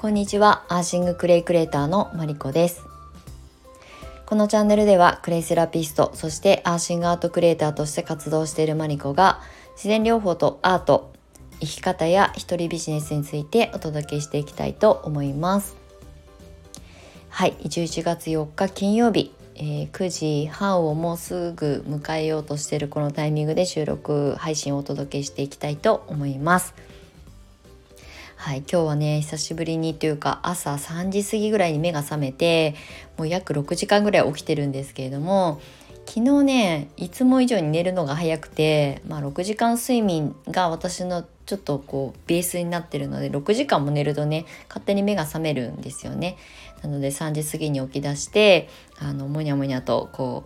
こんにちは。アーシングクレイクレーターのマリコです。このチャンネルではクレイセラピストそしてアーシングアートクリエイターとして活動しているマリコが自然療法とアート生き方や一人ビジネスについてお届けしていきたいと思います。はい。11月4日金曜日。えー、9時半をもうすぐ迎えようとしているこのタイミングで収録配信をお届けしていきたいと思います。はい、今日はね久しぶりにというか朝3時過ぎぐらいに目が覚めてもう約6時間ぐらい起きてるんですけれども昨日ねいつも以上に寝るのが早くて、まあ、6時間睡眠が私のちょっとこうベースになってるので6時間も寝るとね勝手に目が覚めるんですよね。なので3時過ぎに起き出してあのもにゃもにゃとこ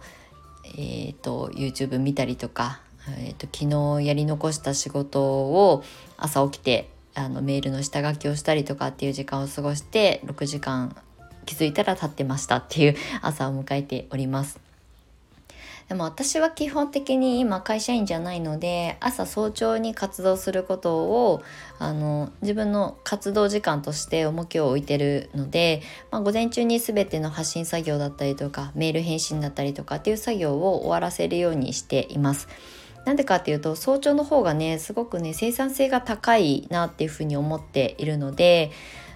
う、えーと、YouTube 見たりとか、えーと、昨日やり残した仕事を朝起きてあのメールの下書きをしたりとかっていう時間を過ごして6時間気づいたら経ってましたっていう朝を迎えております。でも私は基本的に今会社員じゃないので朝早朝に活動することをあの自分の活動時間として重きを置いてるので、まあ、午前中に全ての発信作業だったりとかメール返信だったりとかっていう作業を終わらせるようにしています。なんでかっていうと早朝の方がねすごくね生産性が高いなっていうふうに思っているので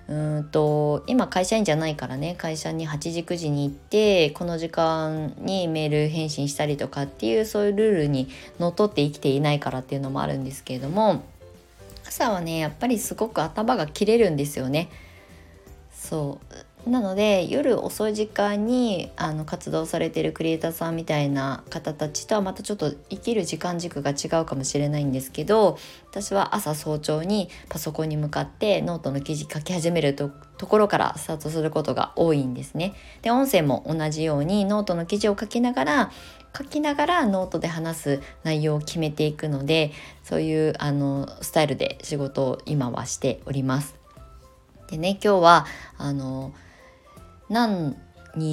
うんと今会社員じゃないからね会社に8時9時に行ってこの時間にメール返信したりとかっていうそういうルールにのっとって生きていないからっていうのもあるんですけれども朝はねやっぱりすごく頭が切れるんですよね。そうなので夜遅い時間にあの活動されてるクリエイターさんみたいな方たちとはまたちょっと生きる時間軸が違うかもしれないんですけど私は朝早朝にパソコンに向かってノートの記事書き始めるとところからスタートすることが多いんですね。で音声も同じようにノートの記事を書きながら書きながらノートで話す内容を決めていくのでそういうあのスタイルで仕事を今はしております。でね今日はあの何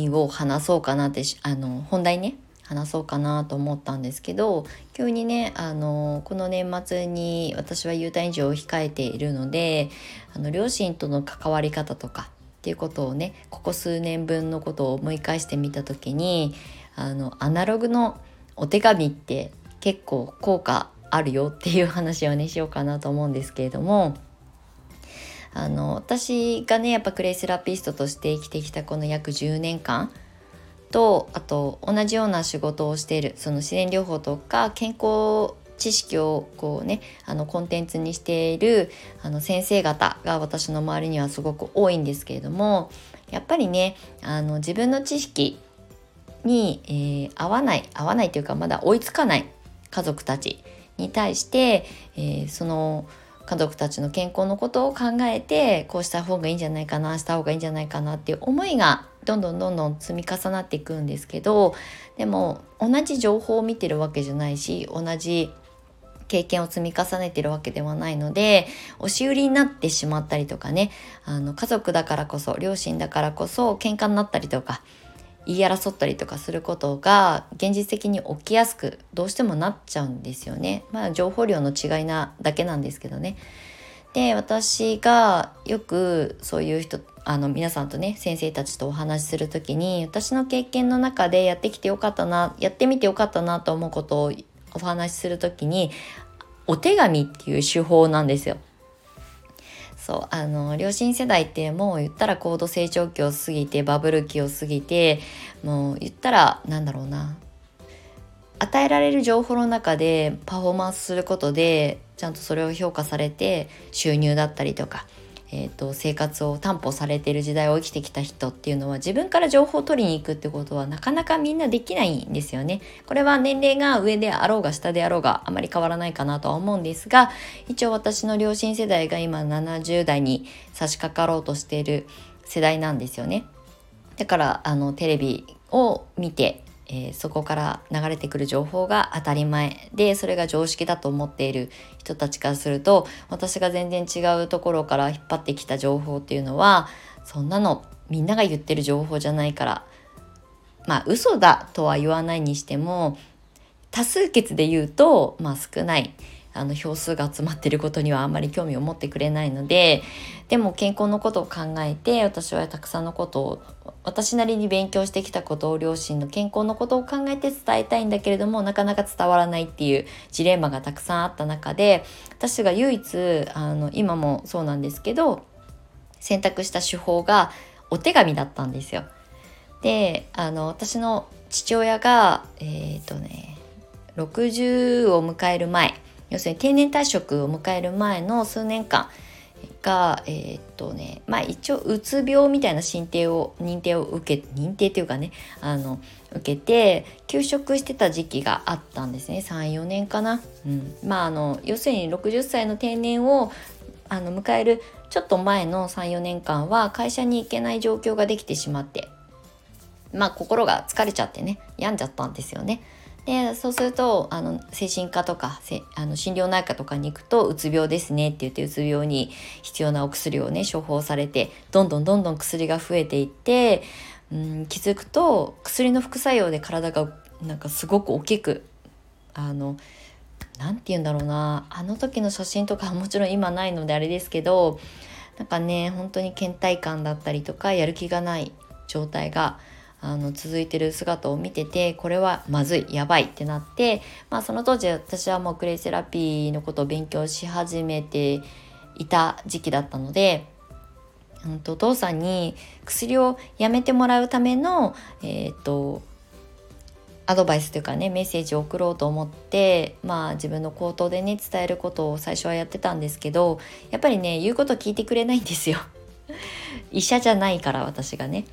を話そうかなってあの本題ね話そうかなと思ったんですけど急にねあのこの年末に私は U ターン以上を控えているのであの両親との関わり方とかっていうことをねここ数年分のことを思い返してみた時にあのアナログのお手紙って結構効果あるよっていう話をねしようかなと思うんですけれどもあの私がねやっぱクレイセラピストとして生きてきたこの約10年間とあと同じような仕事をしているその自然療法とか健康知識をこうねあのコンテンツにしているあの先生方が私の周りにはすごく多いんですけれどもやっぱりねあの自分の知識に、えー、合わない合わないというかまだ追いつかない家族たちに対して、えー、その家族たちの健康のことを考えてこうした方がいいんじゃないかなした方がいいんじゃないかなっていう思いがどんどんどんどん積み重なっていくんですけどでも同じ情報を見てるわけじゃないし同じ経験を積み重ねてるわけではないので押し売りになってしまったりとかねあの家族だからこそ両親だからこそ喧嘩になったりとか言い争ったりとかすることが現実的に起きやすくどうしてもなっちゃうんですよね。まあ情報量の違いなだけなんですけどね。で私がよくそういう人あの皆さんとね先生たちとお話しする時に私の経験の中でやってきてよかったなやってみてよかったなと思うことをお話しする時にお手紙っていう手法なんですよ。そうあの両親世代ってもう言ったら高度成長期を過ぎてバブル期を過ぎてもう言ったらなんだろうな。与えられる情報の中でパフォーマンスすることでちゃんとそれを評価されて収入だったりとかえーと、生活を担保されている時代を生きてきた人っていうのは自分から情報を取りに行くってことはなかなかみんなできないんですよね。これは年齢が上であろうが下であろうがあまり変わらないかなとは思うんですが一応私の両親世代が今70代に差し掛かろうとしている世代なんですよね。だからあのテレビを見てえー、そこから流れてくる情報が当たり前でそれが常識だと思っている人たちからすると私が全然違うところから引っ張ってきた情報っていうのはそんなのみんなが言ってる情報じゃないからまあ嘘だとは言わないにしても多数決で言うと、まあ、少ない。あの票数が集まってることにはあんまり興味を持ってくれないのででも健康のことを考えて私はたくさんのことを私なりに勉強してきたことを両親の健康のことを考えて伝えたいんだけれどもなかなか伝わらないっていうジレンマがたくさんあった中で私が唯一あの今もそうなんですけど選択した手法がお手紙だったんですよ。であの私の父親がえっ、ー、とね60を迎える前要するに定年退職を迎える前の数年間がえー、っとねまあ一応うつ病みたいな認定を認定を受け認定っていうかねあの受けて休職してた時期があったんですね。34年かな、うん、まああの要するに60歳の定年をあの迎えるちょっと前の34年間は会社に行けない状況ができてしまってまあ心が疲れちゃってね病んじゃったんですよね。でそうするとあの精神科とかあの心療内科とかに行くとうつ病ですねって言ってうつ病に必要なお薬をね処方されてどんどんどんどん薬が増えていって、うん、気づくと薬の副作用で体がなんかすごく大きくあの何て言うんだろうなあの時の写真とかは もちろん今ないのであれですけどなんかね本当に倦怠感だったりとかやる気がない状態があの続いてる姿を見ててこれはまずいやばいってなって、まあ、その当時私はもうクレイセラピーのことを勉強し始めていた時期だったので、うん、とお父さんに薬をやめてもらうための、えーと、アドバイスというかねメッセージを送ろうと思ってまあ自分の口頭でね伝えることを最初はやってたんですけどやっぱりね言うこと聞いてくれないんですよ 医者じゃないから私がね。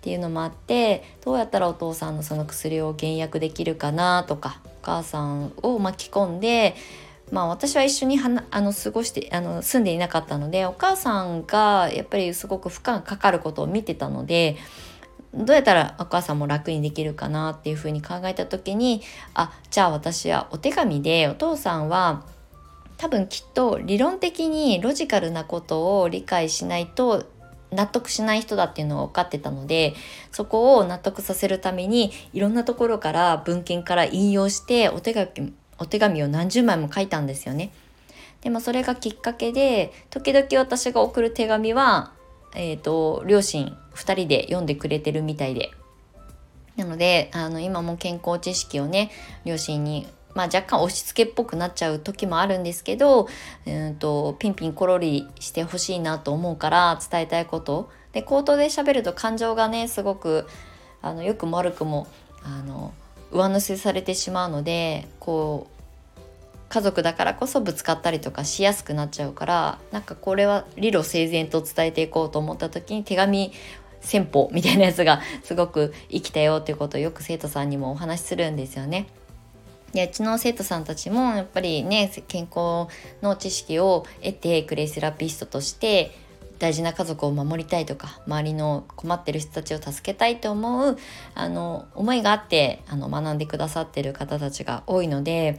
っていうのもあってどうやったらお父さんのその薬を減薬できるかなとかお母さんを巻き込んでまあ私は一緒にはあの過ごしてあの住んでいなかったのでお母さんがやっぱりすごく負荷がかかることを見てたのでどうやったらお母さんも楽にできるかなっていうふうに考えた時にあじゃあ私はお手紙でお父さんは多分きっと理論的にロジカルなことを理解しないと納得しない人だっていうのは分かってたのでそこを納得させるためにいろんなところから文献から引用してお手紙お手紙を何十枚も書いたんですよね。でもそれがきっかけで時々私が送る手紙は、えーと、両親2人で読んでくれてるみたいでなのであの今も健康知識をね両親にまあ、若干押し付けっぽくなっちゃう時もあるんですけど、うんと、ピンピンコロリしてほしいなと思うから伝えたいことで口頭で喋ると感情がねすごくあのよくも悪くもあの上乗せされてしまうのでこう家族だからこそぶつかったりとかしやすくなっちゃうからなんかこれは理路整然と伝えていこうと思った時に手紙戦法みたいなやつがすごく生きたよっていうことをよく生徒さんにもお話しするんですよね。でうちの生徒さんたちもやっぱりね健康の知識を得てクレイセラピストとして大事な家族を守りたいとか周りの困ってる人たちを助けたいと思うあの思いがあってあの学んでくださってる方たちが多いので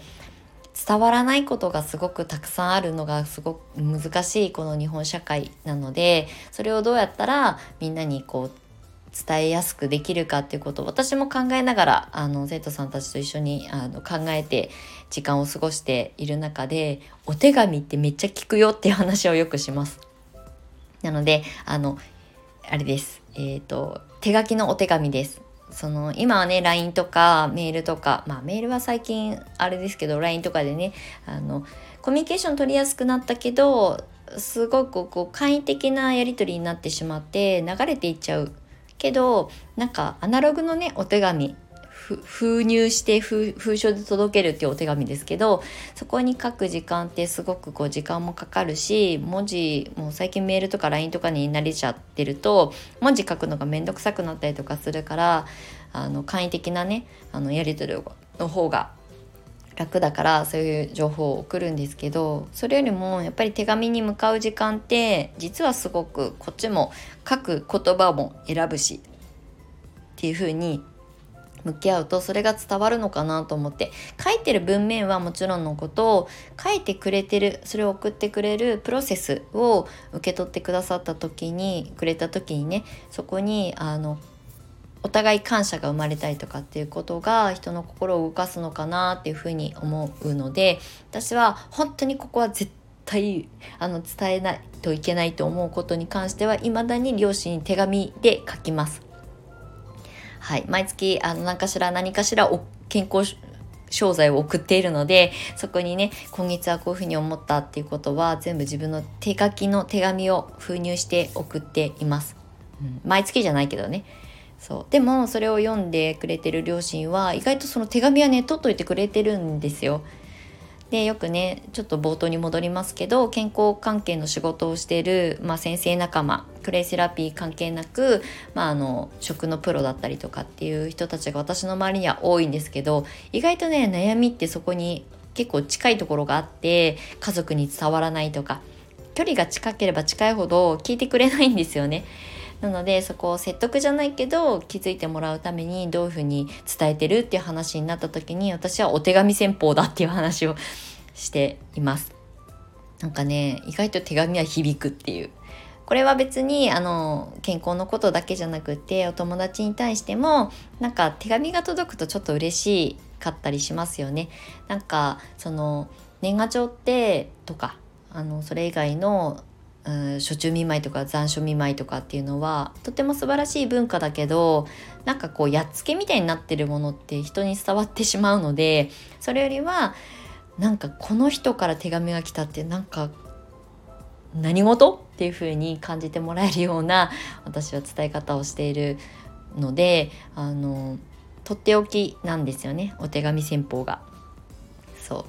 伝わらないことがすごくたくさんあるのがすごく難しいこの日本社会なのでそれをどうやったらみんなにこう伝えやすくできるかっていうことを私も考えながらあの生徒さんたちと一緒にあの考えて時間を過ごしている中でお手紙ってめっちゃ聞くよっていう話をよくします。なのであのあれです。えっ、ー、と手書きのお手紙です。その今はね LINE とかメールとかまあメールは最近あれですけど LINE とかでねあのコミュニケーション取りやすくなったけどすごくこう簡易的なやり取りになってしまって流れていっちゃうけどなんかアナログのねお手紙封入して封書で届けるっていうお手紙ですけどそこに書く時間ってすごくこう時間もかかるし文字もう最近メールとか LINE とかに慣れちゃってると文字書くのが面倒くさくなったりとかするからあの簡易的なねあのやり取りの方が楽だからそういう情報を送るんですけどそれよりもやっぱり手紙に向かう時間って実はすごくこっちも書く言葉も選ぶしっていう風に向き合うとそれが伝わるのかなと思って。書いてる文面はもちろんのことを書いてくれてるそれを送ってくれるプロセスを受け取ってくださった時にくれた時にねそこにあのお互い感謝が生まれたりとかっていうことが人の心を動かすのかなっていうふうに思うので私は本当にここは絶対あの伝えないといけないと思うことに関しては未だに両親に手紙で書きます。はい、毎月あの何かしら何かしら健康商材を送っているのでそこにね今月はこういうふうに思ったっていうことは全部自分の手書きの手紙を封入して送っています、うん、毎月じゃないけどね。そうでもそれを読んでくれてる両親は意外とその手紙はね取っといてくれてるんですよでよくねちょっと冒頭に戻りますけど健康関係の仕事をしている、まあ、先生仲間クレイセラピー関係なく、まあ、あの食のプロだったりとかっていう人たちが私の周りには多いんですけど意外とね悩みってそこに結構近いところがあって家族に伝わらないとか距離が近ければ近いほど聞いてくれないんですよね。なのでそこを説得じゃないけど気づいてもらうためにどういうふうに伝えてるっていう話になった時に私はお手紙戦法だっていう話をしています。なんかね意外と手紙は響くっていうこれは別にあの健康のことだけじゃなくてお友達に対してもなんか手紙が届くとちょっと嬉しかったりしますよね。なんかその年賀状ってとかあのそれ以外のうん、初中見舞いとか残暑見舞いとかっていうのはとても素晴らしい文化だけどなんかこうやっつけみたいになってるものって人に伝わってしまうのでそれよりはなんかこの人から手紙が来たってなんか何事？っていう風に感じてもらえるような私は伝え方をしているのであのとっておきなんですよねお手紙戦法が。そう。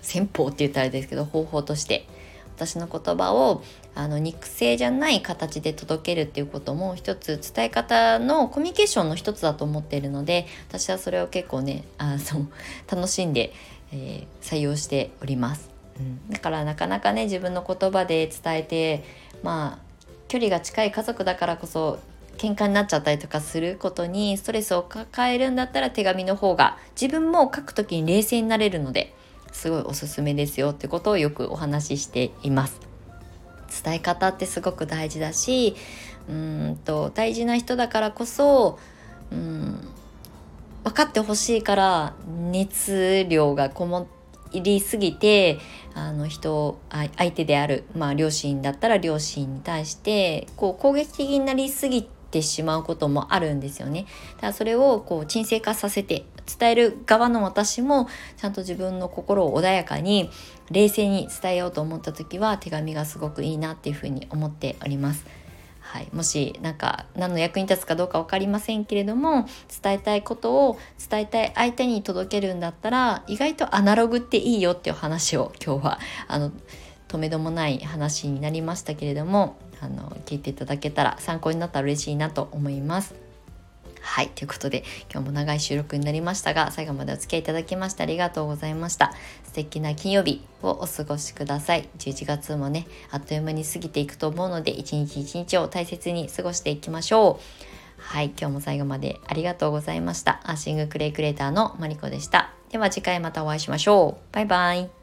戦法って言ったらあれですけど方法として。私の言葉をあの肉声じゃない形で届けるっていうことも一つ伝え方のコミュニケーションの一つだと思っているので私はそれを結構ね あの楽しんで、えー、採用しております、うん、だからなかなかね自分の言葉で伝えてまあ距離が近い家族だからこそ喧嘩になっちゃったりとかすることにストレスを抱えるんだったら手紙の方が自分も書く時に冷静になれるのですごいおすすめですよってことをよくお話ししています。伝え方ってすごく大事だしうんと大事な人だからこそうん分かってほしいから熱量がこもりすぎてあの人相手である、まあ、両親だったら両親に対してこう攻撃的になりすぎてしまうこともあるんですよね。だからそれをこう沈静化させて伝える側の私もちゃんと自分の心を穏やかに冷静に伝えようと思った時は手紙がすごくいいなっていうふうに思っております。はい、もし何か何の役に立つかどうか分かりませんけれども伝えたいことを伝えたい相手に届けるんだったら意外とアナログっていいよっていう話を今日はあのとめどもない話になりましたけれどもあの聞いていただけたら参考になったら嬉しいなと思います。はい、ということで今日も長い収録になりましたが最後までお付き合いいただきましてありがとうございました。素敵な金曜日をお過ごしください。11月もねあっという間に過ぎていくと思うので一日一日を大切に過ごしていきましょう。はい、今日も最後までありがとうございました。アーシングクレイクレーターのマリコでした。では次回またお会いしましょう。バイバイ。